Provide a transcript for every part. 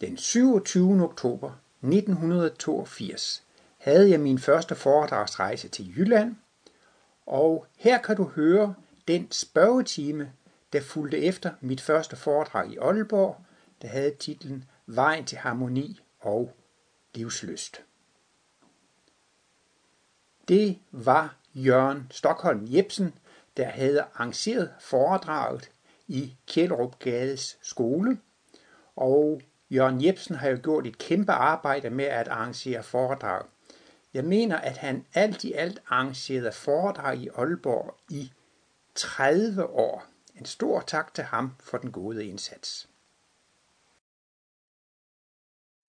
Den 27. oktober 1982 havde jeg min første foredragsrejse til Jylland, og her kan du høre den spørgetime, der fulgte efter mit første foredrag i Aalborg, der havde titlen Vejen til harmoni og livsløst. Det var Jørgen Stockholm Jebsen, der havde arrangeret foredraget i Kjellerup Gades skole, og Jørgen Jebsen har jo gjort et kæmpe arbejde med at arrangere foredrag. Jeg mener, at han alt i alt arrangerede foredrag i Aalborg i 30 år. En stor tak til ham for den gode indsats.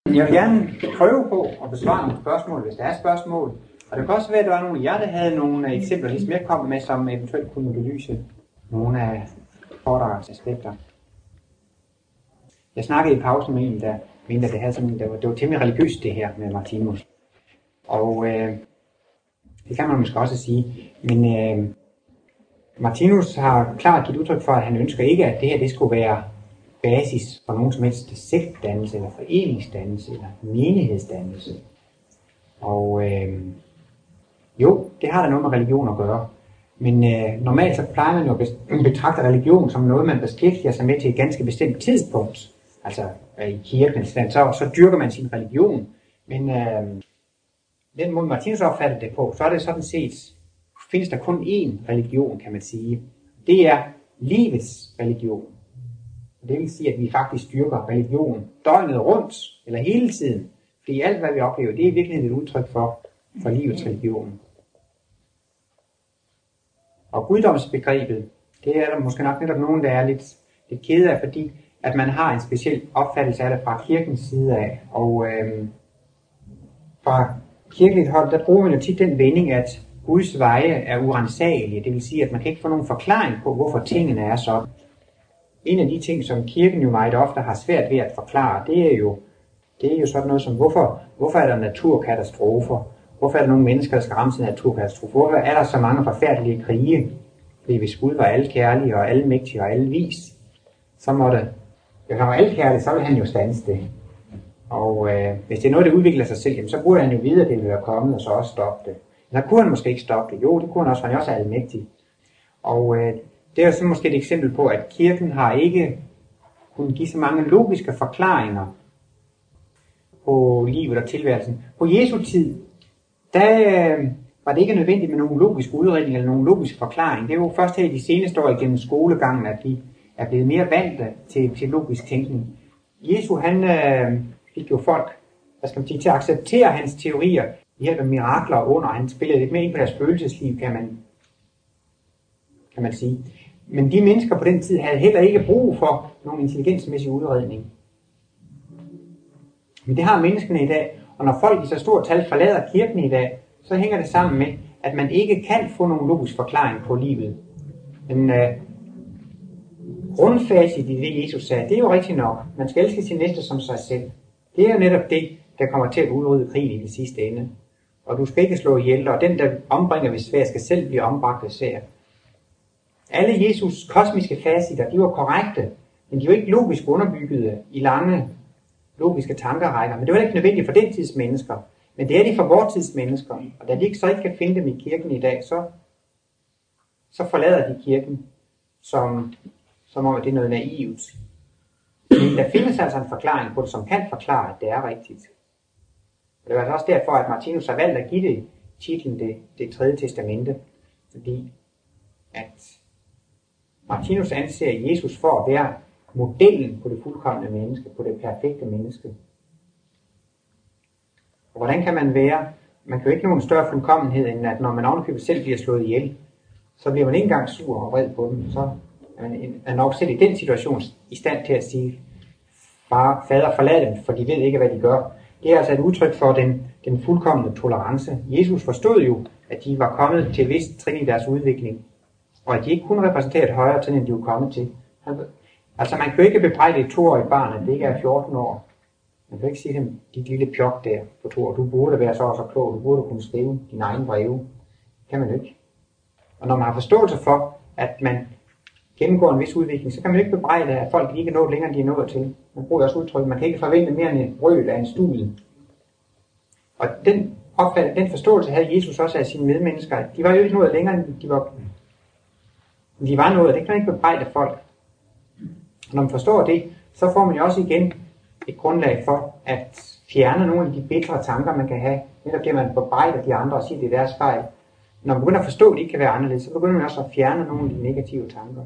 Jeg vil gerne prøve på at besvare nogle spørgsmål, hvis der er spørgsmål. Og det kan også være, at der var nogle af jer, der havde nogle eksempler, ligesom jeg kom med, som eventuelt kunne belyse nogle af foredragets aspekter. Jeg snakkede i pausen med en, der mente, at det, her, sådan, det, var, det var temmelig religiøst, det her med Martinus. Og øh, det kan man måske også sige. Men øh, Martinus har klart givet udtryk for, at han ønsker ikke, at det her det skulle være basis for nogen som helst sektdannelse, eller foreningsdannelse, eller menighedsdannelse. Og øh, jo, det har da noget med religion at gøre. Men øh, normalt så plejer man jo at betragte religion som noget, man beskæftiger sig med til et ganske bestemt tidspunkt. Altså øh, i kirken, så, så dyrker man sin religion. Men øh, den måde Martinus opfatter det på, så er det sådan set, findes der kun én religion, kan man sige. Det er livets religion. Det vil sige, at vi faktisk dyrker religion døgnet rundt, eller hele tiden. Fordi alt, hvad vi oplever, det er i virkeligheden et udtryk for, for livets religion. Og guddomsbegrebet, det er der måske nok netop nogen, der er lidt, lidt kede af, fordi at man har en speciel opfattelse af det fra kirkens side af. Og øh, fra kirkeligt hold, der bruger man jo tit den vending, at Guds veje er urensagelige. Det vil sige, at man kan ikke få nogen forklaring på, hvorfor tingene er så. En af de ting, som kirken jo meget ofte har svært ved at forklare, det er jo, det er jo sådan noget som, hvorfor, hvorfor er der naturkatastrofer? Hvorfor er der nogle mennesker, der skal ramme af naturkatastrofer? Hvorfor er der så mange forfærdelige krige? Fordi hvis Gud var alle kærlige og alle mægtige og alle vis, så måtte, jeg han var alle så vil han jo stanse det. Og øh, hvis det er noget, der udvikler sig selv, jamen, så burde han jo vide, at det ville være kommet, og så også stoppe det. Men så kunne han måske ikke stoppe det. Jo, det kunne han også, for han er også almægtig. Og øh, det er så måske et eksempel på, at kirken har ikke kunnet give så mange logiske forklaringer på livet og tilværelsen. På Jesu tid, der øh, var det ikke nødvendigt med nogen logisk udredning eller nogen logisk forklaring. Det er jo først her i de seneste år igennem skolegangen, at vi er blevet mere vant øh, til, til logisk tænkning. Jesus han øh, fik jo folk hvad skal man sige, til at acceptere hans teorier i hjælp af mirakler under. Han spillede lidt mere ind på deres følelsesliv, kan man, kan man sige. Men de mennesker på den tid havde heller ikke brug for nogen intelligensmæssig udredning. Men det har menneskene i dag, og når folk i så stort tal forlader kirken i dag, så hænger det sammen med, at man ikke kan få nogen logisk forklaring på livet. Men øh, grundfacit i det, Jesus sagde, det er jo rigtigt nok. Man skal elske sin næste som sig selv. Det er jo netop det, der kommer til at udrydde krigen i den sidste ende. Og du skal ikke slå ihjel, og den, der ombringer ved svær, skal selv blive ombragt ved svær. Alle Jesus kosmiske faciter, de var korrekte, men de var ikke logisk underbyggede i lange logiske tankerækker. Men det var ikke nødvendigt for den tids mennesker. Men det er de for vores tids mennesker. Og da de ikke så ikke kan finde dem i kirken i dag, så, så forlader de kirken, som, som om at det er noget naivt. Men der findes altså en forklaring på det, som kan forklare, at det er rigtigt. Og det var altså også derfor, at Martinus har valgt at give det titlen det, det tredje testamente, fordi at Martinus anser Jesus for at være modellen på det fuldkommende menneske, på det perfekte menneske. Og hvordan kan man være? Man kan jo ikke have en større fuldkommenhed, end at når man ovenkøbet selv bliver slået ihjel, så bliver man ikke engang sur og vred på dem. Så man er nok selv i den situation i stand til at sige, far, fader, forlad dem, for de ved ikke, hvad de gør. Det er altså et udtryk for den, den fuldkommende tolerance. Jesus forstod jo, at de var kommet til et vist trin i deres udvikling, og at de ikke kunne repræsentere et højere trin, end de var kommet til. Altså man kan jo ikke bebrejde et toårigt barn, at det ikke er 14 år. Man kan ikke sige dem, dit lille pjok der på to år, du burde være så og så klog, du burde kunne skrive din egen breve. Det kan man jo ikke. Og når man har forståelse for, at man gennemgår en vis udvikling, så kan man ikke bebrejde, at folk ikke er nået længere, end de er nået til. Man bruger også udtryk, man kan ikke forvente mere end en brøl af en studie. Og den opfattelse, den forståelse havde Jesus også af sine medmennesker. De var jo ikke nået længere, end de var, de var nået, og det kan man ikke bebrejde folk. Når man forstår det, så får man jo også igen et grundlag for at fjerne nogle af de bedre tanker, man kan have. Netop det, man bebrejder de andre og siger, det er deres fejl. Når man begynder at forstå, at det ikke kan være anderledes, så begynder man også at fjerne nogle af de negative tanker.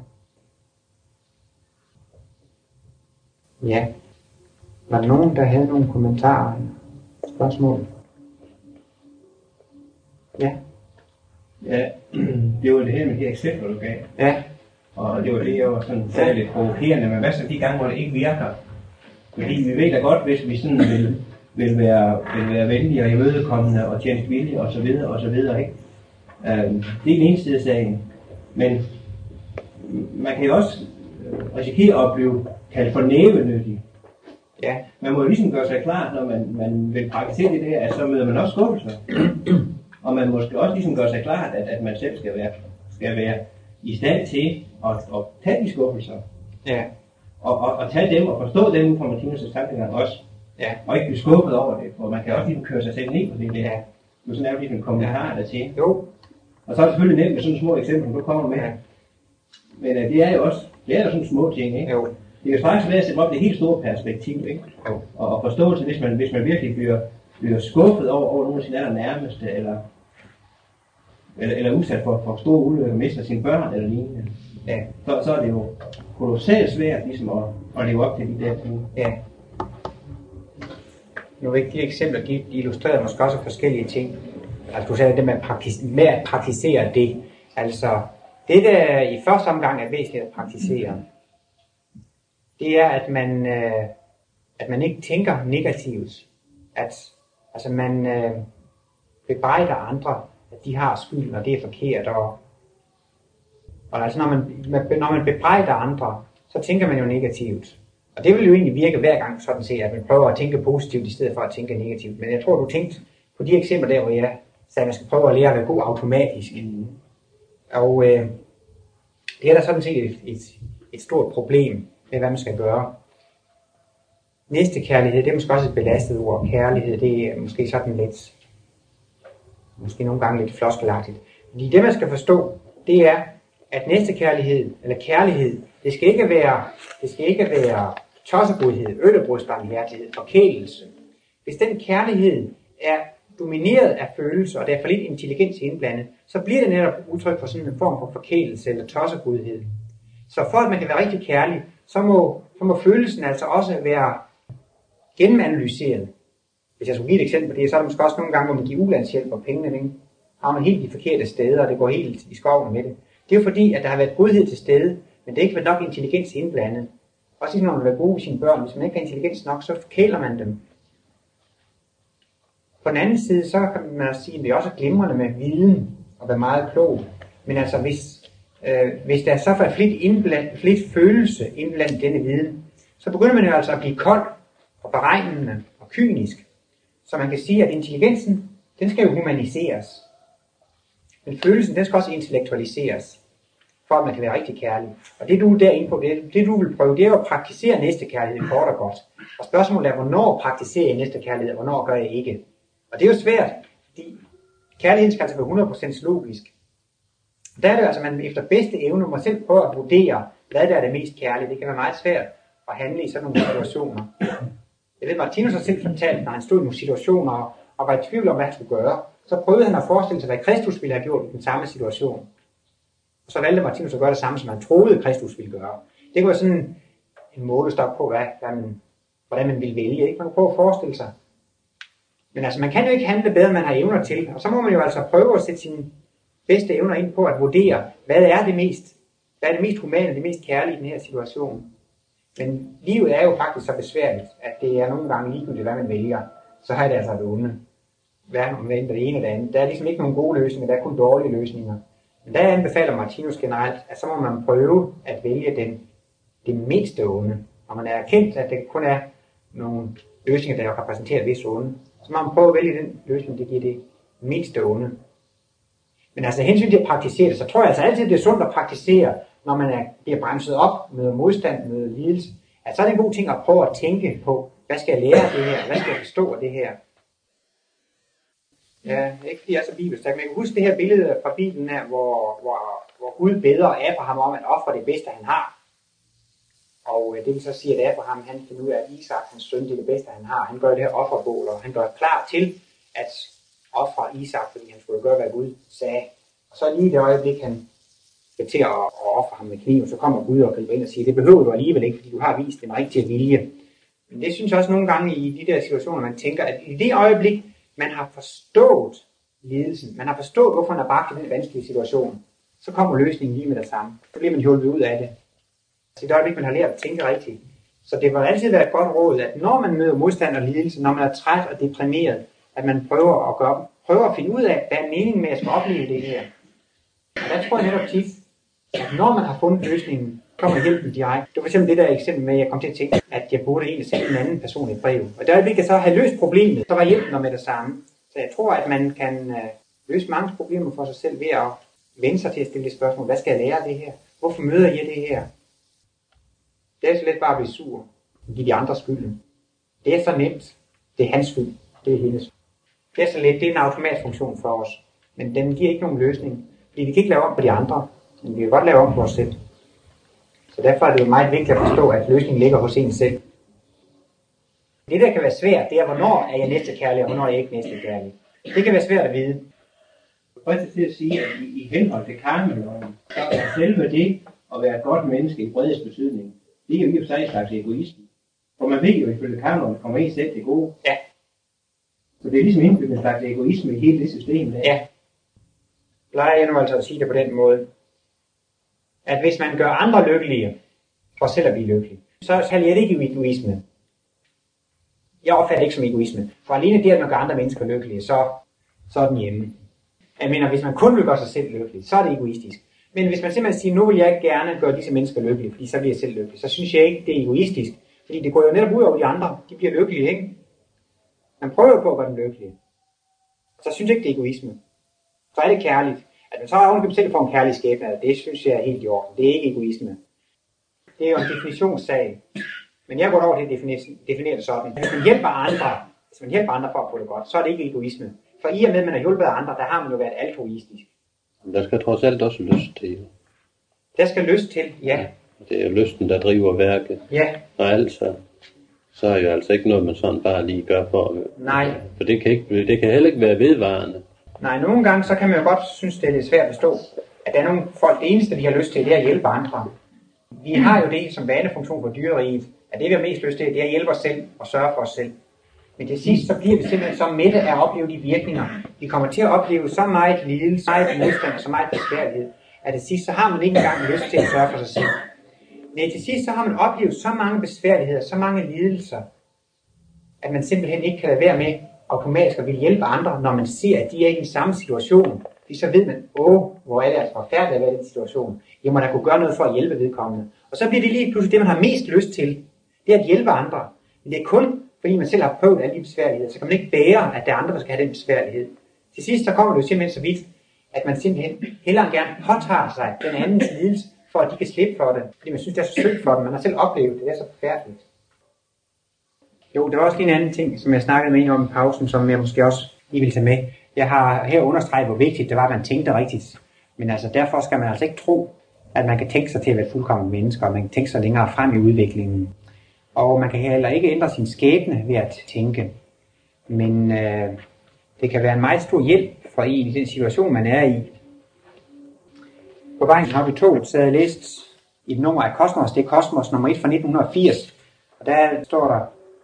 Ja. Var der nogen, der havde nogle kommentarer eller spørgsmål? Ja. Ja, det var det her med de eksempler, du gav. Ja. Og det var det, jeg var sådan sagde lidt provokerende, men hvad så de gange, hvor det ikke virker? Fordi vi ved da godt, hvis vi sådan vil, vil, være, vil være venlige og imødekommende og vilje og så videre og så videre, ikke? Øhm, det er den ene side af sagen. Men man kan jo også risikere at blive kaldt for nævenyttig. Ja. Man må jo ligesom gøre sig klart, når man, man vil praktisere det der, at så møder man også skuffelser. og man måske også ligesom gøre sig klart, at, at man selv skal være, skal være i stand til at, at tage de skuffelser. Ja. Og, og, og tage dem og forstå dem fra Martinus' tankegang også. Ja. Og ikke blive skuffet over det, for man kan også ligesom køre sig selv ned på det der. Ja. Nu sådan er jo ligesom der til. Jo. Og så er det selvfølgelig nemt med sådan små eksempler, du kommer med. Ja. Men uh, det er jo også, det er jo sådan små ting, ikke? Jo. Det kan faktisk være at sætte op det helt store perspektiv, ikke? Og, og forståelse, hvis man, hvis man virkelig bliver, bliver skuffet over, over nogle af sine allernærmeste, eller, eller, eller udsat for, for store ulykker, mister sine børn eller lignende, Ja. så, så er det jo kolossalt svært ligesom at, at leve op til de der ting. Ja. Nu er de eksempler, de, de illustrerer måske også forskellige ting. Altså du sagde det med at, praktis, med at praktisere det. Altså, det der i første omgang er væsentligt at praktisere, det er, at man, øh, at man ikke tænker negativt. At altså man øh, bebrejder andre, at de har skylden, og det er forkert. Og, og altså når man, når man bebrejder andre, så tænker man jo negativt. Og det vil jo egentlig virke hver gang sådan set, at man prøver at tænke positivt i stedet for at tænke negativt. Men jeg tror, du tænkte på de eksempler der, hvor jeg sagde, at man skal prøve at lære at være god automatisk. Mm. Og øh, det er der sådan set et, et, et stort problem med, hvad man skal gøre. Næste kærlighed, det er måske også et belastet ord. Kærlighed, det er måske sådan lidt, måske nogle gange lidt floskelagtigt. Fordi det, man skal forstå, det er, at næste kærlighed, eller kærlighed, det skal ikke være, det skal ikke være tossegodhed, øllebrudstbarmhjertighed, forkælelse. Hvis den kærlighed er domineret af følelser, og der er for lidt intelligens indblandet, så bliver det netop udtryk for sådan en form for forkælelse eller tossegodhed. Så for at man kan være rigtig kærlig, så må, så må følelsen altså også være gennemanalyseret. Hvis jeg skulle give et eksempel på det, så er der måske også nogle gange, hvor man giver ulandshjælp og pengene, ikke? har man helt de forkerte steder, og det går helt i skoven med det. Det er jo fordi, at der har været godhed til stede, men det er ikke været nok intelligens indblandet. Også ligesom når man vil bruge sine børn, hvis man ikke har intelligens nok, så kæler man dem. På den anden side, så kan man sige, at det er også glimrende med viden og være meget klog. Men altså, hvis, øh, hvis der så er flit, indbland, flit følelse indblandt denne viden, så begynder man jo altså at blive kold og beregnende og kynisk. Så man kan sige, at intelligensen, den skal jo humaniseres. Men følelsen, den skal også intellektualiseres, for at man kan være rigtig kærlig. Og det du er derinde på, det, det du vil prøve, det er at praktisere næste kærlighed kort og godt. Og spørgsmålet er, hvornår praktiserer jeg næste kærlighed, og hvornår gør jeg ikke? Og det er jo svært, fordi kærligheden skal altså være 100% logisk. Der er det altså, at man efter bedste evne må selv prøve at vurdere, hvad der er det mest kærlige. Det kan være meget svært at handle i sådan nogle situationer. Jeg ved, Martinus har selv fortalt, når han stod i nogle situationer og var i tvivl om, hvad han skulle gøre, så prøvede han at forestille sig, hvad Kristus ville have gjort i den samme situation. Og så valgte Martinus at gøre det samme, som han troede, Kristus ville gøre. Det kunne være sådan en målestok på, hvad, hvad man, hvordan man ville vælge. Ikke? Man kunne prøve at forestille sig. Men altså, man kan jo ikke handle bedre, end man har evner til. Og så må man jo altså prøve at sætte sine bedste evner ind på at vurdere, hvad er det mest, hvad er det mest humane, det mest kærlige i den her situation. Men livet er jo faktisk så besværligt, at det er nogle gange ligegyldigt, hvad man vælger. Så har det altså det onde. Hverken om det ene eller det andet. Der er ligesom ikke nogen gode løsninger, der er kun dårlige løsninger. Men der anbefaler Martinus generelt, at så må man prøve at vælge den, det mindste onde. Når man er erkendt, at det kun er nogle løsninger, der repræsenterer et vis onde. Så må man prøve at vælge den løsning, der giver det mindste onde. Men altså hensyn til at praktisere det, så tror jeg altså altid, det er sundt at praktisere når man er, bliver bremset op, med modstand, med lidelse, Altså så er det en god ting at prøve at tænke på, hvad skal jeg lære af det her? Hvad skal jeg forstå af det her? Ja, ikke fordi jeg er så bibelsk, men jeg kan huske det her billede fra Bibelen her, hvor, hvor, hvor Gud beder Abraham om at ofre det bedste, han har. Og øh, det vil så sige, at Abraham han finder ud af, at Isak, hans søn, det er det bedste, han har. Han gør det her offerbål, og han gør klar til at ofre Isak, fordi han skulle gøre, hvad Gud sagde. Og så lige det øjeblik, han skal til at, at ofre ham med kniven, så kommer Gud og griber ind og siger, det behøver du alligevel ikke, fordi du har vist den rigtige vilje. Men det synes jeg også nogle gange i de der situationer, man tænker, at i det øjeblik, man har forstået lidelsen, man har forstået, hvorfor han er bragt i den vanskelige situation, så kommer løsningen lige med det samme. Så bliver man hjulpet ud af det. Så i det øjeblik, man har lært at tænke rigtigt. Så det vil altid være et godt råd, at når man møder modstand og lidelse, når man er træt og deprimeret, at man prøver at, gøre, prøver at finde ud af, hvad er meningen med, at jeg skal opleve det her. Og der tror jeg netop tit, at når man har fundet løsningen, kommer hjælpen direkte. Det var fx det der eksempel med, at jeg kom til at tænke, at jeg burde egentlig sende en anden person et brev. Og der vi jeg så have løst problemet, så var hjælpen med det samme. Så jeg tror, at man kan øh, løse mange problemer for sig selv ved at vende sig til at stille det spørgsmål, hvad skal jeg lære af det her? Hvorfor møder jeg det her? Det er så let bare at blive sur og give de andre skylden. Det er så nemt. Det er hans skyld. Det er hendes. Det er så let. Det er en automatisk funktion for os. Men den giver ikke nogen løsning. Fordi vi kan ikke lave om på de andre. Men vi kan godt lave om på os selv. Så derfor er det jo meget vigtigt at forstå, at løsningen ligger hos en selv. Det, der kan være svært, det er, hvornår er jeg næstekærlig, og hvornår er jeg ikke næstekærlig. Det kan være svært at vide. Er til at sige, at i, henhold til karmeloven, så er selve det at være et godt menneske i bredest betydning, det er jo i og for sig en slags egoisme. For man ved jo, at ifølge karmeloven kommer en selv til gode. Ja. Så det er ligesom indbygget en slags egoisme i hele det system. Der. Ja. Plejer jeg nu altså at sige det på den måde, at hvis man gør andre lykkelige, for selv at blive lykkelig, så kalder jeg det ikke i egoisme. Jeg opfatter det ikke som egoisme. For alene det, at man gør andre mennesker lykkelige, så, så er den hjemme. Jeg mener, hvis man kun vil gøre sig selv lykkelig, så er det egoistisk. Men hvis man simpelthen siger, nu vil jeg gerne gøre disse mennesker lykkelige, fordi så bliver jeg selv lykkelig, så synes jeg ikke, det er egoistisk. Fordi det går jo netop ud over de andre. De bliver lykkelige, ikke? Man prøver på at gøre dem lykkelige. Så synes jeg ikke, det er egoisme. Så er det kærligt. At man så er ovenkøbet selv får en kærlig skæbne, det synes jeg er helt i orden. Det er ikke egoisme. Det er jo en definitionssag. Men jeg går over til at definere, definere det sådan. Hvis man hjælper andre, hvis man hjælper andre for at få det godt, så er det ikke egoisme. For i og med, at man har hjulpet andre, der har man jo været altruistisk. Der skal trods alt også lyst til. Der skal lyst til, ja. Det er lysten, der driver værket. Ja. Og altså, så er jo altså ikke noget, man sådan bare lige gør for. Nej. For det kan, ikke, det kan heller ikke være vedvarende. Nej, nogle gange så kan man jo godt synes, det er lidt svært at forstå, at der er nogle folk, det eneste, de har lyst til, det er at hjælpe andre. Vi har jo det som vanefunktion på dyreriget, at det vi har mest lyst til, det er at hjælpe os selv og sørge for os selv. Men til sidst, så bliver vi simpelthen så mætte af at opleve de virkninger. Vi kommer til at opleve så meget lidelse, så meget modstand og så meget besværlighed, at til sidst, så har man ikke engang lyst til at sørge for sig selv. Men til sidst, så har man oplevet så mange besværligheder, så mange lidelser, at man simpelthen ikke kan lade være med automatisk at ville hjælpe andre, når man ser, at de er i den samme situation. Fordi så ved man, åh, hvor er det altså forfærdeligt at være i den situation. Jeg må da kunne gøre noget for at hjælpe vedkommende. Og så bliver det lige pludselig det, man har mest lyst til. Det er at hjælpe andre. Men det er kun, fordi man selv har prøvet alle de besværligheder, så kan man ikke bære, at der er andre, der skal have den besværlighed. Til sidst, så kommer det jo simpelthen så vidt, at man simpelthen hellere gerne påtager sig den andens lidelse, for at de kan slippe for det. Fordi man synes, det er så synd for dem. Man har selv oplevet det. Det er så forfærdeligt. Jo, der var også lige en anden ting, som jeg snakkede med en om i pausen, som jeg måske også lige ville tage med. Jeg har her understreget, hvor vigtigt det var, at man tænkte rigtigt. Men altså, derfor skal man altså ikke tro, at man kan tænke sig til at være fuldkommen menneske, og man kan tænke sig længere frem i udviklingen. Og man kan heller ikke ændre sin skæbne ved at tænke. Men øh, det kan være en meget stor hjælp for en i den situation, man er i. På vejen har vi to, så jeg læst i et nummer af Kosmos, det er Kosmos nummer 1 fra 1980. Og der står der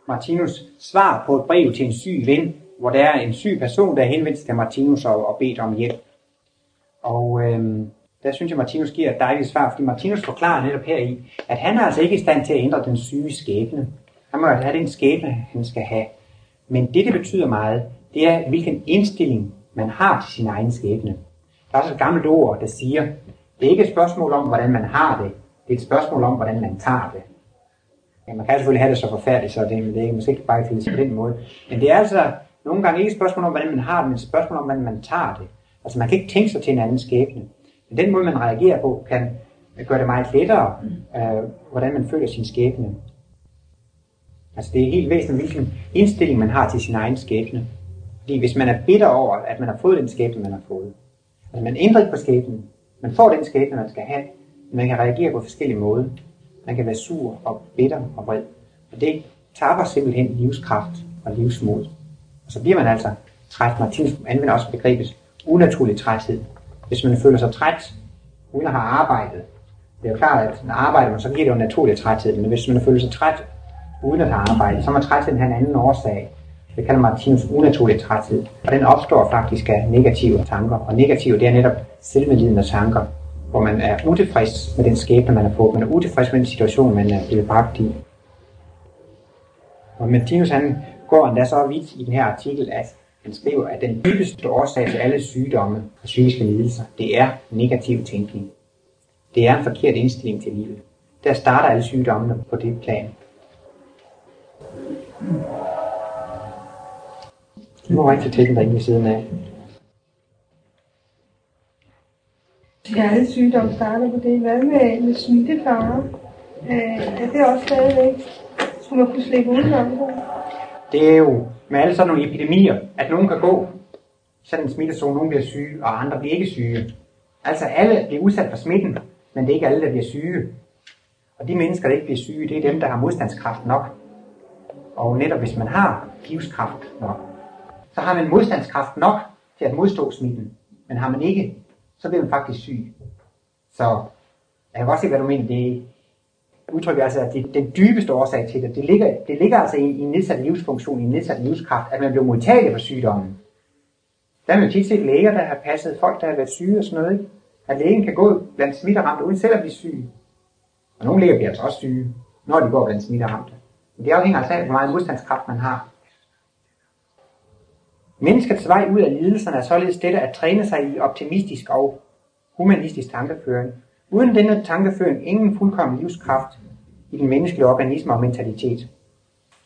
Martinus svar på et brev til en syg ven, hvor der er en syg person, der er henvendt til Martinus og, og bedt om hjælp. Og øhm, der synes jeg, Martinus giver et dejligt svar, fordi Martinus forklarer netop her i, at han er altså ikke i stand til at ændre den syge skæbne. Han må altså have den skæbne, han skal have. Men det, det betyder meget, det er, hvilken indstilling man har til sin egen skæbne. Der er også et gammelt ord, der siger, det er ikke et spørgsmål om, hvordan man har det. Det er et spørgsmål om, hvordan man tager det. Ja, man kan selvfølgelig have det så forfærdeligt, så det, det er måske ikke bare til på den måde. Men det er altså nogle gange ikke et spørgsmål om, hvordan man har det, men et spørgsmål om, hvordan man tager det. Altså man kan ikke tænke sig til en anden skæbne. Men den måde, man reagerer på, kan gøre det meget lettere, øh, hvordan man føler sin skæbne. Altså det er helt væsentligt, hvilken indstilling man har til sin egen skæbne. Fordi hvis man er bitter over, at man har fået den skæbne, man har fået, altså man ændrer ikke på skæbnen, man får den skæbne, man skal have, men man kan reagere på forskellige måder. Man kan være sur og bitter og vred. Og det taber simpelthen livskraft og livsmod. Og så bliver man altså træt. Martinus anvender også begrebet unaturlig træthed. Hvis man føler sig træt, uden at have arbejdet, det er jo klart, at når arbejder man, så giver det jo naturlig træthed. Men hvis man føler sig træt, uden at have arbejdet, så må træt have en anden årsag. Det kalder Martinus unaturlig træthed. Og den opstår faktisk af negative tanker. Og negative, det er netop selvmedlidende tanker, hvor man er utilfreds med den skæbne, man har fået. Man er utilfreds med den situation, man er blevet bragt i. Og Martinus han går endda så vidt i den her artikel, at han skriver, at den dybeste årsag til alle sygdomme og psykiske lidelser, det er negativ tænkning. Det er en forkert indstilling til livet. Der starter alle sygdommene på det plan. Du må ringe til teksten derinde ved siden af. Ja, alle sygdomme starter på det. Hvad med, med smittefare? Øh, er det også stadigvæk? Skulle man kunne slippe udenom det? Det er jo med alle sådan nogle epidemier, at nogen kan gå sådan en smittezone, nogen bliver syge, og andre bliver ikke syge. Altså alle bliver udsat for smitten, men det er ikke alle, der bliver syge. Og de mennesker, der ikke bliver syge, det er dem, der har modstandskraft nok. Og netop hvis man har livskraft nok, så har man modstandskraft nok til at modstå smitten. Men har man ikke, så bliver man faktisk syg. Så jeg kan godt se, hvad du mener. Det udtrykker altså, at det, den dybeste årsag til det, det ligger, det ligger altså i, i en nedsat livsfunktion, i en nedsat livskraft, at man bliver modtagelig for sygdommen. Der har man tit set læger, der har passet folk, der har været syge og sådan noget. Ikke? At lægen kan gå blandt smitteramte, uden selv at blive syg. Og nogle læger bliver altså også syge, når de går blandt smitteramte. Men det afhænger altså af, hvor meget modstandskraft man har. Menneskets vej ud af lidelserne er således dette at træne sig i optimistisk og humanistisk tankeføring. Uden denne tankeføring ingen fuldkommen livskraft i den menneskelige organisme og mentalitet.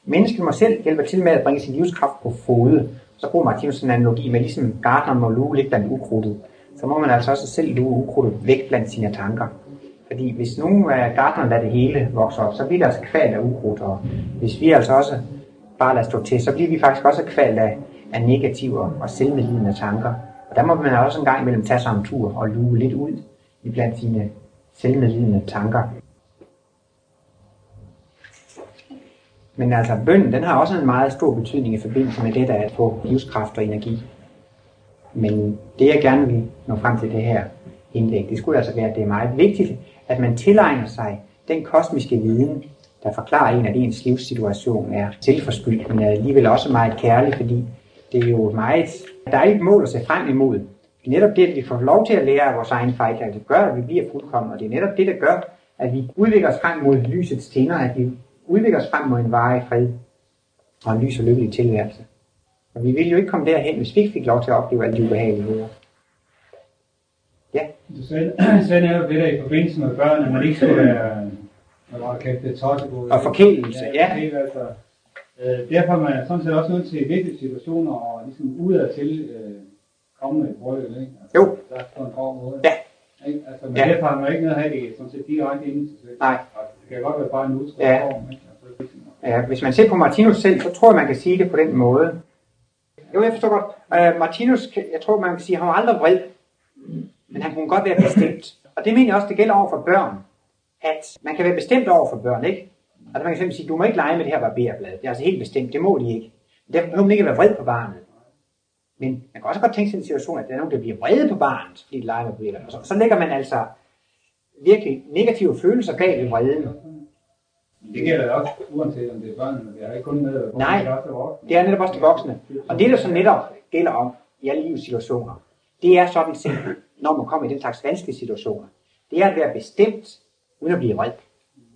Mennesket må selv hjælpe til med at bringe sin livskraft på fode. Så bruger Martinus en analogi med ligesom gardneren må luge lidt blandt ukrudtet. Så må man altså også selv luge ukrudtet væk blandt sine tanker. Fordi hvis nogen af gardneren lader det hele vokse op, så bliver der altså kvalt af ukrudt. Og hvis vi altså også bare lader stå til, så bliver vi faktisk også kvalt af, af negative og selvmedlidende tanker. Og der må man også en gang imellem tage sig en tur og luge lidt ud i blandt sine selvmedlidende tanker. Men altså bønden, den har også en meget stor betydning i forbindelse med det, der er at få livskraft og energi. Men det jeg gerne vil nå frem til det her indlæg, det skulle altså være, at det er meget vigtigt, at man tilegner sig den kosmiske viden, der forklarer en, at ens livssituation er tilforskyldt, men er alligevel også meget kærlig, fordi det er jo et meget dejligt mål at se frem imod. Det er netop det, at vi får lov til at lære af vores egen fejl, det gør, at vi bliver fuldkommen, og det er netop det, der gør, at vi udvikler os frem mod lysets tinder, at vi udvikler os frem mod en varig fred og en lys og lykkelig tilværelse. Og vi ville jo ikke komme derhen, hvis vi ikke fik lov til at opleve alle de ubehageligheder. Ja. Du sagde, sagde netop det der i forbindelse med børn, at man ikke skulle være, hvad var det tossegod. Og forkælelse, ja. altså. Øh, derfor er man sådan set også nødt til visse situationer og ligesom udad til øh, komme med et brød, ikke? Altså, Jo. Der er på en hård måde. Ja. Ikke? Altså, men Ja. derfor har man ikke noget at have det sådan set direkte inde til sig. Nej. Altså, det kan godt være bare en udtryk Ja. form, ikke? Altså, det sådan- Ja, hvis man ser på Martinus selv, så tror jeg, man kan sige det på den måde. Jo, jeg forstår godt. Uh, Martinus, jeg tror, man kan sige, at han var aldrig vred. Men han kunne godt være bestemt. Og det mener jeg også, det gælder over for børn. At man kan være bestemt over for børn, ikke? Altså man kan simpelthen sige, du må ikke lege med det her barberblad. Det er altså helt bestemt, det må de ikke. Derfor behøver man ikke at være vred på barnet. Men man kan også godt tænke sig en situation, at der er nogen, der bliver vrede på barnet, fordi de leger med barberblad. Og så, så lægger man altså virkelig negative følelser bag ved vreden. Det gælder også, uanset om det er børn, men det er ikke kun med at Nej. det er også voksne. Det er netop også de voksne. Og det, der så netop gælder om i alle livets situationer, det er sådan set, når man kommer i den slags vanskelige situationer, det er at være bestemt, uden at blive vred.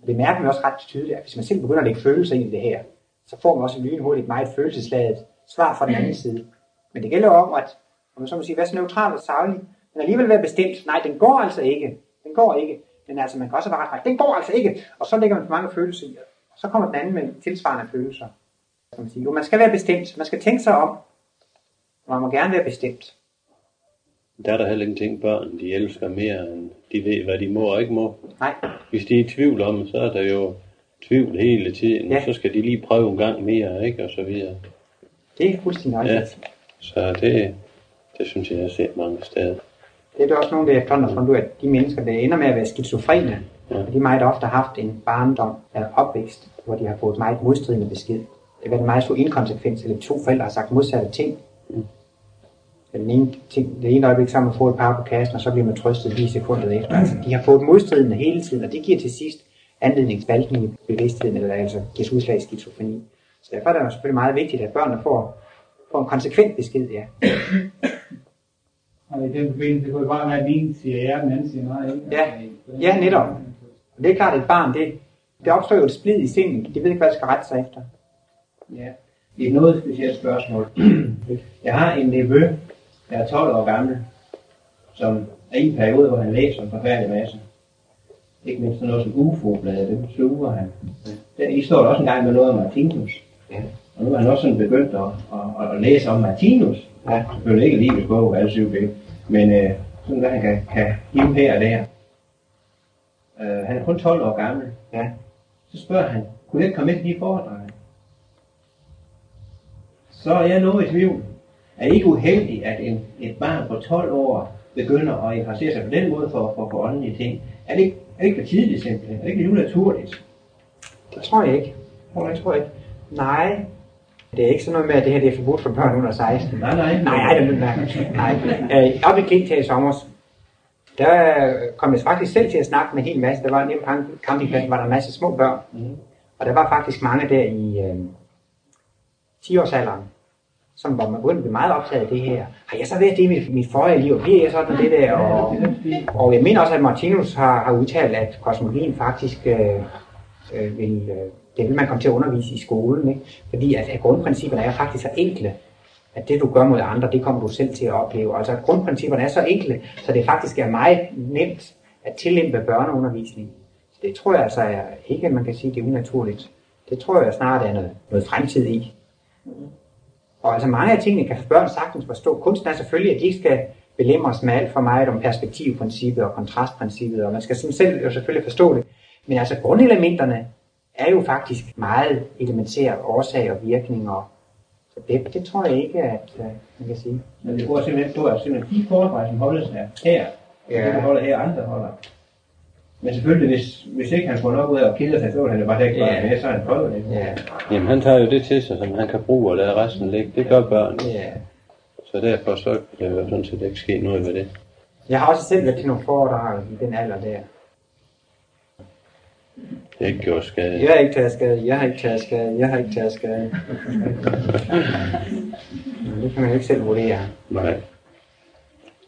Og det mærker man også ret tydeligt, at hvis man selv begynder at lægge følelser ind i det her, så får man også lynhurtigt et meget følelsesladet svar fra den anden side. Men det gælder om, at om man så må sige, være så neutral og saglig, men alligevel være bestemt. Nej, den går altså ikke. Den går ikke. Men altså, man kan også være ret, den går altså ikke. Og så lægger man for mange følelser i, og så kommer den anden med tilsvarende følelser. Kan man sige. Jo, man skal være bestemt. Man skal tænke sig om. og Man må gerne være bestemt. Der er der heller ingenting børn, de elsker mere, end de ved, hvad de må og ikke må. Nej, Hvis de er i tvivl om, så er der jo tvivl hele tiden. Ja. Så skal de lige prøve en gang mere, ikke? Og så videre. det er fuldstændig Ja. rigtigt. Så det, det synes jeg, jeg har set mange steder. Det er der også nogle, der efterhånden har fundet ud af, at de mennesker, der ender med at være skizofrene, Ja. ja. de meget ofte har haft en barndom af opvækst, hvor de har fået meget modstridende besked. Det har været meget stor inkonsekvens, eller to forældre har sagt modsatte ting. Mm. Den ene ting, det ene øjeblik, man fået et par på kassen, og så bliver man trøstet lige sekundet efter. Altså, de har fået modstridende hele tiden, og det giver til sidst anledning til i bevidstheden, eller altså giver sig udslag i skizofreni. Så derfor er det selvfølgelig meget vigtigt, at børnene får, får en konsekvent besked, ja. Og i den forbindelse kunne det bare være, at ene siger ja, den anden siger nej. Ikke? Ja. Ja, netop. Og det er klart, at et barn, det, det opstår jo et splid i sindet. De ved ikke, hvad de skal rette sig efter. Ja, det er et noget specielt spørgsmål. Jeg har en nevø, der er 12 år gammel, som er i en periode, hvor han læser en forfærdelig masse. Ikke mindst sådan noget som UFO-bladet, dem sluger han. Der, I står der også en gang med noget om Martinus. Ja. Og nu er han også sådan begyndt at, at, at læse om Martinus. Ja. Selvfølgelig ikke livets bog, alle syv bind. Men øh, sådan hvad han kan, kan hive her og der. Øh, han er kun 12 år gammel. Ja. Så spørger han, kunne jeg ikke komme ind til de foredrag? Så er jeg noget i tvivl. Er ikke uheldigt, at en, et barn på 12 år begynder at interessere sig på den måde for, for, for åndelige ting? Er det ikke, er det ikke for tidligt simpelthen? Er det ikke lidt unaturligt? Det tror jeg ikke. Det tror jeg ikke. Nej. Det er ikke sådan noget med, at det her det er forbudt for børn under 16. Nej, nej. Nej, nej, nej. nej. nej. Øh, op i her i sommer, der kom jeg faktisk selv til at snakke med en hel masse. Der var en campingplads, var der en masse små børn. Mhm. Og der var faktisk mange der i øh, 10-årsalderen, som var man begyndt at blive meget optaget af det her. Har jeg så været det i mit, mit forrige liv, og bliver jeg sådan det der? Og, og jeg mener også, at Martinus har, har udtalt, at kosmologien faktisk øh, øh, vil, øh, det vil man komme til at undervise i skolen. Ikke? Fordi at, at grundprincipperne er faktisk så enkle, at det du gør mod andre, det kommer du selv til at opleve. Altså at grundprincipperne er så enkle, så det faktisk er meget nemt at tillæmpe børneundervisning. Så det tror jeg altså er, ikke, at man kan sige, det er unaturligt. Det tror jeg snart er noget, noget fremtid i. Og altså mange af tingene kan børn sagtens forstå. Kunsten er selvfølgelig, at de ikke skal belemres med alt for meget om perspektivprincippet og kontrastprincippet, og man skal sådan selv jo selvfølgelig forstå det. Men altså grundelementerne er jo faktisk meget elementære årsag og virkning, og så det, det tror jeg ikke, at uh, man kan sige. Men det går simpelthen, du er simpelthen de foredrag, som holdes her, her, Ja. ja. det, der holder her, andre holder. Men selvfølgelig, hvis, hvis ikke han får nok ud af at kede sig, så vil han jo bare ikke Ja. med, så han prøvet det. Ja, Jamen, han tager jo det til sig, som han kan bruge og lade resten ligge. Det gør børn. ja. Så derfor så kan der jo sådan set ikke ske noget ved det. Jeg har også selv været til nogle foredrag i den alder der. Det er ikke gjort skade. Jeg har ikke taget skade, jeg har ikke taget skade, jeg har ikke taget skade. Det kan man jo ikke selv vurdere. Nej.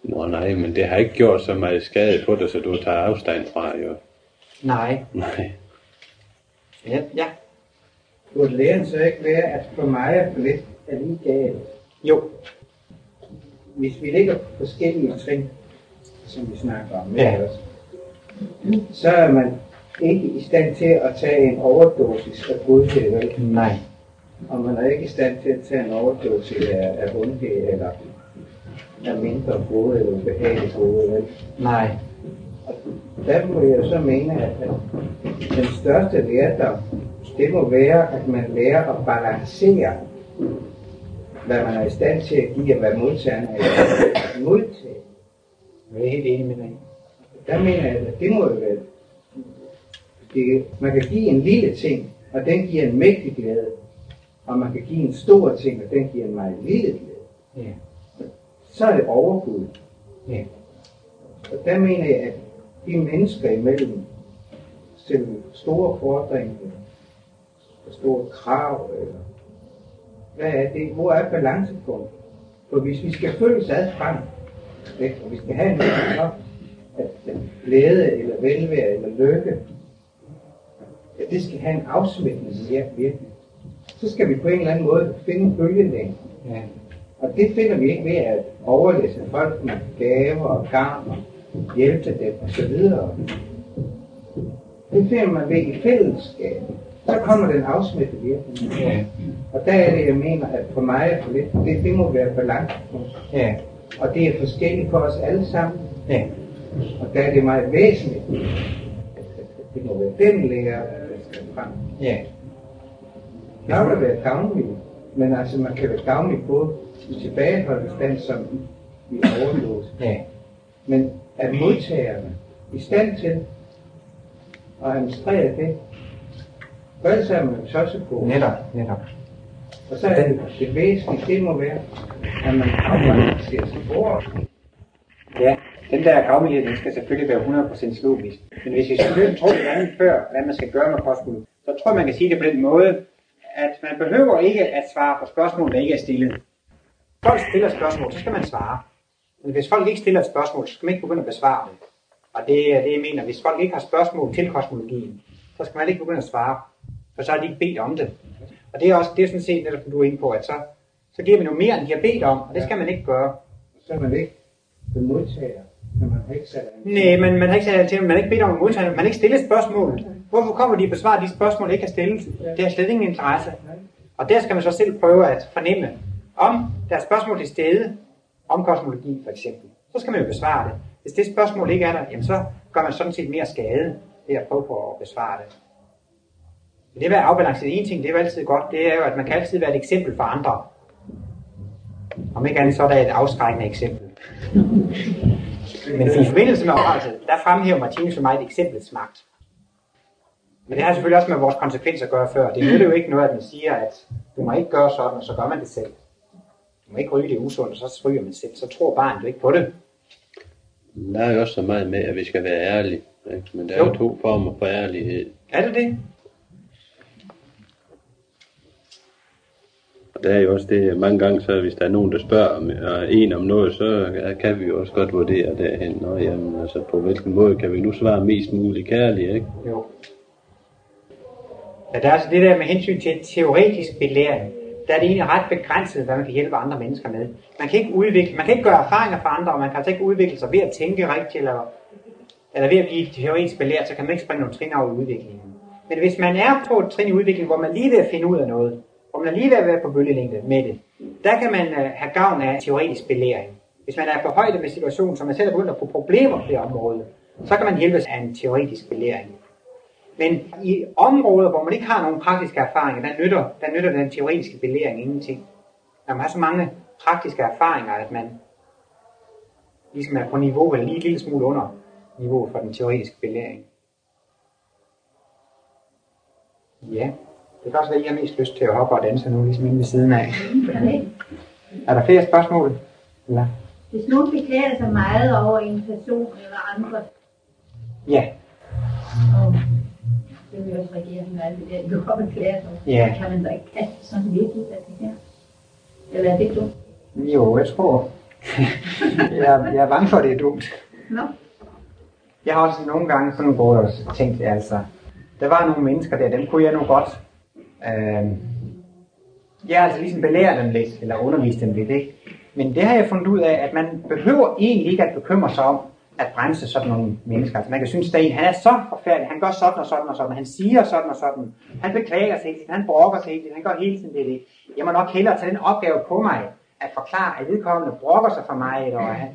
Nå nej, men det har ikke gjort så meget skade på dig, så du tager afstand fra, jo. Nej. Nej. Ja, ja. Burde lægen så ikke være, at for mig er for lidt er lige galt? Jo. Hvis vi ligger på forskellige trin, som vi snakker om, Ja. også? så er man ikke i stand til at tage en overdosis af godhed, vel? Nej. og man er ikke i stand til at tage en overdosis af, af ondhed, eller af mindre gode eller ubehagelige gode, vel? Nej. Og der må jeg så mene, at, at den største lærdom, det må være, at man lærer at balancere, hvad man er i stand til at give, og hvad modtageren er i stand til at modtage. Jeg er helt enig med dig. Der mener jeg, at det må jo være, det, man kan give en lille ting, og den giver en mægtig glæde. Og man kan give en stor ting, og den giver en meget lille glæde. Ja. Så er det overbud. Ja. Og der mener jeg, at de mennesker imellem stille store fordringer, store krav, eller hvad er det? Hvor er balancepunktet? For hvis vi skal følges ad frem, ikke? og vi skal have en om, at glæde, eller velvære, eller lykke, at det skal have en afsmittende virkning, så skal vi på en eller anden måde finde en bølgelængde. Ja. Og det finder vi ikke ved at overlæse folk med gaver og gavn og hjælpe dem og så videre. Det finder man ved i fællesskab. Så kommer den afsmittede virkning. Ja. Og der er det, jeg mener, at for mig er for lidt, det, det må være balancepunkt. Ja. Og det er forskelligt for os alle sammen. Ja. Og der er det meget væsentligt, at det må være den lærer, der skal frem. Ja. Kan da være gavnligt, men altså man kan være gavnlig både i tilbageholdende stand som i overlås. Ja. Men er modtagerne i stand til at administrere det? For ellers er man jo tosset på. Netop, netop. Og så er det, det væsentlige, det må være, at man afbalancerer sig bort. Ja, den der gavmildhed, den skal selvfølgelig være 100% logisk. Men hvis vi selvfølgelig tror det andet før, hvad man skal gøre med kostskole, så tror jeg, man kan sige det på den måde, at man behøver ikke at svare på spørgsmål, der ikke er stillet. Folk stiller spørgsmål, så skal man svare. Men hvis folk ikke stiller et spørgsmål, så skal man ikke begynde at besvare det. Og det er det, jeg mener. Hvis folk ikke har spørgsmål til kosmologien, så skal man ikke begynde at svare. For så har de ikke bedt om det. Og det er også det er sådan set netop, du er inde på, at så, så giver man jo mere, end de har bedt om, og det skal man ikke gøre. Så er man ikke den modtager, når man har ikke sat. Nej, men man har ikke sagt til, man har ikke bedt om at modtage, man har ikke stillet spørgsmål. Hvorfor kommer de og besvarer de spørgsmål, der ikke har stillet? Det har slet ingen interesse. Og der skal man så selv prøve at fornemme, om der er spørgsmål til stede, om kosmologi for eksempel. Så skal man jo besvare det. Hvis det spørgsmål ikke er der, jamen så gør man sådan set mere skade ved at prøve på at besvare det. Men det at være afbalanceret en ting, det er jo altid godt, det er jo, at man kan altid være et eksempel for andre. Om ikke andet, så er der et afskrækkende eksempel. Men i forbindelse med opdragelse, der fremhæver Martinus for mig et eksemplets magt. Men det har selvfølgelig også med vores konsekvenser at gøre før. Det nytter jo ikke noget, at man siger, at du må ikke gøre sådan, og så gør man det selv. Du må ikke ryge det usundt, og så ryger man selv. Så tror barnet jo ikke på det. Der er jo også så meget med, at vi skal være ærlige. Ikke? Men der er jo Jo. to former for ærlighed. Er det det? Og der er jo også det, mange gange, så hvis der er nogen, der spørger om, og en om noget, så kan vi jo også godt vurdere derhen. Nå, jamen, altså, på hvilken måde kan vi nu svare mest muligt kærligt, ikke? Jo. Ja, der er altså det der med hensyn til teoretisk belæring. Der er det egentlig ret begrænset, hvad man kan hjælpe andre mennesker med. Man kan ikke udvikle, man kan ikke gøre erfaringer for andre, og man kan altså ikke udvikle sig ved at tænke rigtigt, eller, eller ved at blive teoretisk belært, så kan man ikke springe nogle trin over i udviklingen. Men hvis man er på et trin i udviklingen, hvor man lige ved at finde ud af noget, hvor man er lige ved at være på bølgelængde med det, der kan man uh, have gavn af teoretisk belæring. Hvis man er på højde med situationen, så man selv er begyndt at få problemer på det område, så kan man hjælpes af en teoretisk belæring. Men i områder, hvor man ikke har nogen praktiske erfaringer, der nytter, der nytter den teoretiske belæring ingenting. Når man har så mange praktiske erfaringer, at man ligesom er på niveau, eller lige en lille smule under niveauet for den teoretiske belæring. Ja, det kan også at I har mest lyst til at hoppe og danse nu, ligesom inde ved siden af. Er der flere spørgsmål? Eller? Hvis nogen beklager sig meget over en person eller andre, Ja, jo regeringen og alt det der, du kommer beklager sig, Ja. kan man da ikke kaste sådan virkelig af det her. Eller er det dumt? jo, jeg tror. jeg, jeg er bange for, at det er dumt. Nå, Jeg har også nogle gange sådan gået og tænkt, altså, der var nogle mennesker der, dem kunne jeg nu godt, øh, jeg har altså ligesom belært dem lidt, eller undervist dem lidt, ikke? Men det har jeg fundet ud af, at man behøver egentlig ikke at bekymre sig om at bremse sådan nogle mennesker. Altså man kan synes, at han er så forfærdelig, han gør sådan og sådan og sådan, han siger sådan og sådan, han beklager sig hele tiden, han brokker sig hele tiden, han gør hele tiden det, det. Jeg må nok hellere tage den opgave på mig, at forklare, at vedkommende brokker sig for mig, eller hvad han,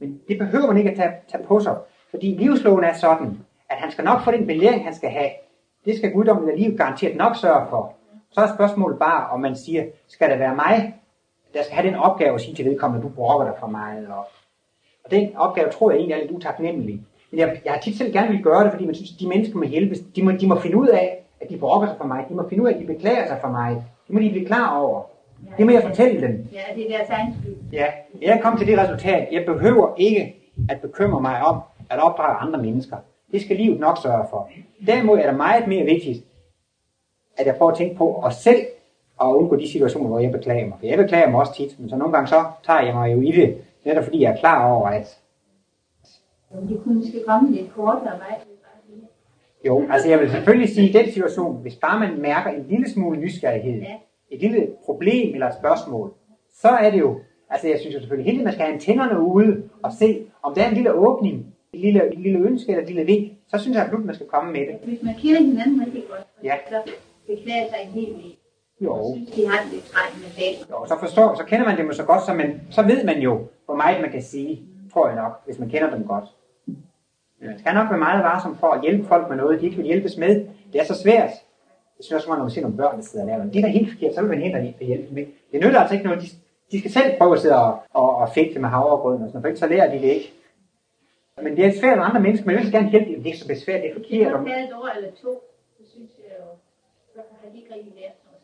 men det behøver man ikke at tage, tage på sig, fordi livsloven er sådan, at han skal nok få den belæring, han skal have. Det skal guddommen eller liv garanteret nok sørge for. Så er spørgsmålet bare, om man siger, skal det være mig, der skal have den opgave at sige til vedkommende, du brokker dig for mig. Og, og den opgave tror jeg egentlig er lidt utaknemmelig. Men jeg, jeg har tit selv gerne vil gøre det, fordi man synes, at de mennesker må hjælpes. De må, de må finde ud af, at de brokker sig for mig. De må finde ud af, at de beklager sig for mig. Det må de blive klar over. Det må jeg fortælle dem. ja, det er deres egen skyld. Ja, jeg kom til det resultat. Jeg behøver ikke at bekymre mig om at opdrage andre mennesker. Det skal livet nok sørge for. Derimod er det meget mere vigtigt, at jeg prøver at tænke på os selv og undgå de situationer, hvor jeg beklager mig. For jeg beklager mig også tit, men så nogle gange så tager jeg mig jo i det, netop fordi jeg er klar over, at Det kunne måske komme lidt kortere vej. jo, altså jeg vil selvfølgelig sige, at i den situation, hvis bare man mærker en lille smule nysgerrighed, Ja. et lille problem eller et spørgsmål, så er det jo, altså jeg synes jo selvfølgelig hele man skal have antennerne ude og se, om der er en lille åbning, et lille, et lille ønske eller et lille vink, så synes jeg absolut, man skal komme med det. Hvis man kender hinanden rigtig godt, Ja. så beklager sig en hel del. Jo. Og synes, de har det lidt træt med dagen. Jo, så forstår, så kender man det jo så godt, så, man, så ved man jo, hvor meget man kan sige, tror jeg nok, hvis man kender dem godt. Men man skal nok være meget varsom for at hjælpe folk med noget, de ikke vil hjælpes med. Det er så svært. Det synes også, når man ser nogle børn, der sidder og laver det. Det er da helt forkert, så vil man hente at hjælpe dem. ikke? Det nytter altså ikke noget. De, de skal selv prøve at sidde og, og, og fægte med havregrøden og sådan noget, for ikke så lærer de det ikke. Men det er svært med andre mennesker, men jeg vil så gerne hjælpe dem. Det er ikke så besværligt, det er Det forkert. Og, tage et år eller to, det synes jeg jo. Så har de ikke rigtig lært noget.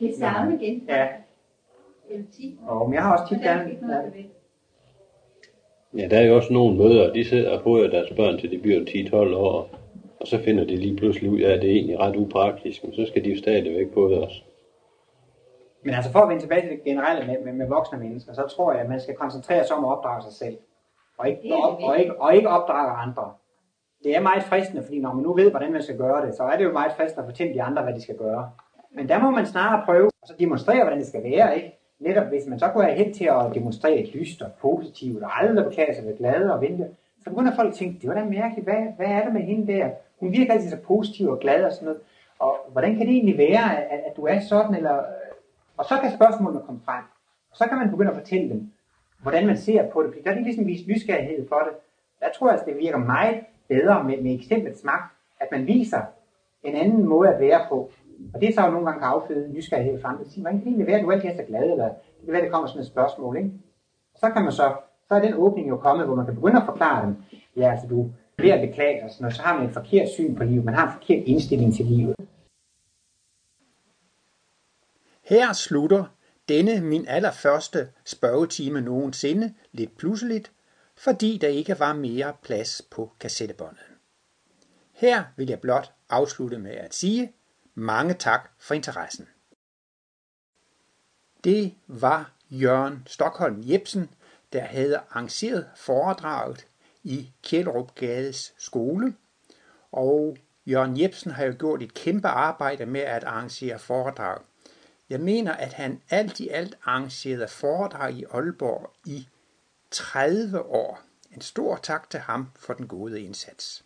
Det er samme igen. Ja. Eller 10. og, jeg har også tit er gerne... Ja, der er jo også nogle mødre, de sidder og fodrer deres børn til de bliver 10-12 år, og så finder de lige pludselig ud af, at det er egentlig ret upraktisk, men så skal de jo stadigvæk på det også. Men altså for at vende tilbage til det generelle med, med, med voksne mennesker, så tror jeg, at man skal koncentrere sig om at opdrage sig selv. Og ikke, og, og, ikke, og ikke opdrage andre. Det er meget fristende, fordi når man nu ved, hvordan man skal gøre det, så er det jo meget fristende at fortælle de andre, hvad de skal gøre. Men der må man snarere prøve og så demonstrere, hvordan det skal være, ikke? Netop hvis man så går hen til at demonstrere et lyst og positivt, og aldrig beklager sig, være glade og vente, så begynder folk at tænke, det var da mærkeligt, hvad, hvad er det med hende der? Hun virker altid så positiv og glad og sådan noget. Og hvordan kan det egentlig være, at, at du er sådan, eller... Og så kan spørgsmålene komme frem. Og så kan man begynde at fortælle dem, hvordan man ser på det. Fordi der er de ligesom vist nysgerrighed for det. Der tror jeg, at det virker meget bedre med, med eksemplets magt, at man viser en anden måde at være på. Og det er så jo nogle gange kan afføde nysgerrighed for andre. Sige, kan egentlig være, at du altid er så glad? Eller det kan være, det kommer sådan et spørgsmål. Ikke? Og så kan man så, så er den åbning jo kommet, hvor man kan begynde at forklare dem. Ja, altså du er ved at beklage og sådan noget, så har man et forkert syn på livet. Man har en forkert indstilling til livet. Her slutter denne min allerførste spørgetime nogensinde lidt pludseligt, fordi der ikke var mere plads på kassettebåndet. Her vil jeg blot afslutte med at sige mange tak for interessen. Det var Jørgen Stockholm Jebsen, der havde arrangeret foredraget i Kjellerup Gades skole, og Jørgen Jebsen har jo gjort et kæmpe arbejde med at arrangere foredrag. Jeg mener, at han alt i alt arrangerede foredrag i Aalborg i 30 år. En stor tak til ham for den gode indsats.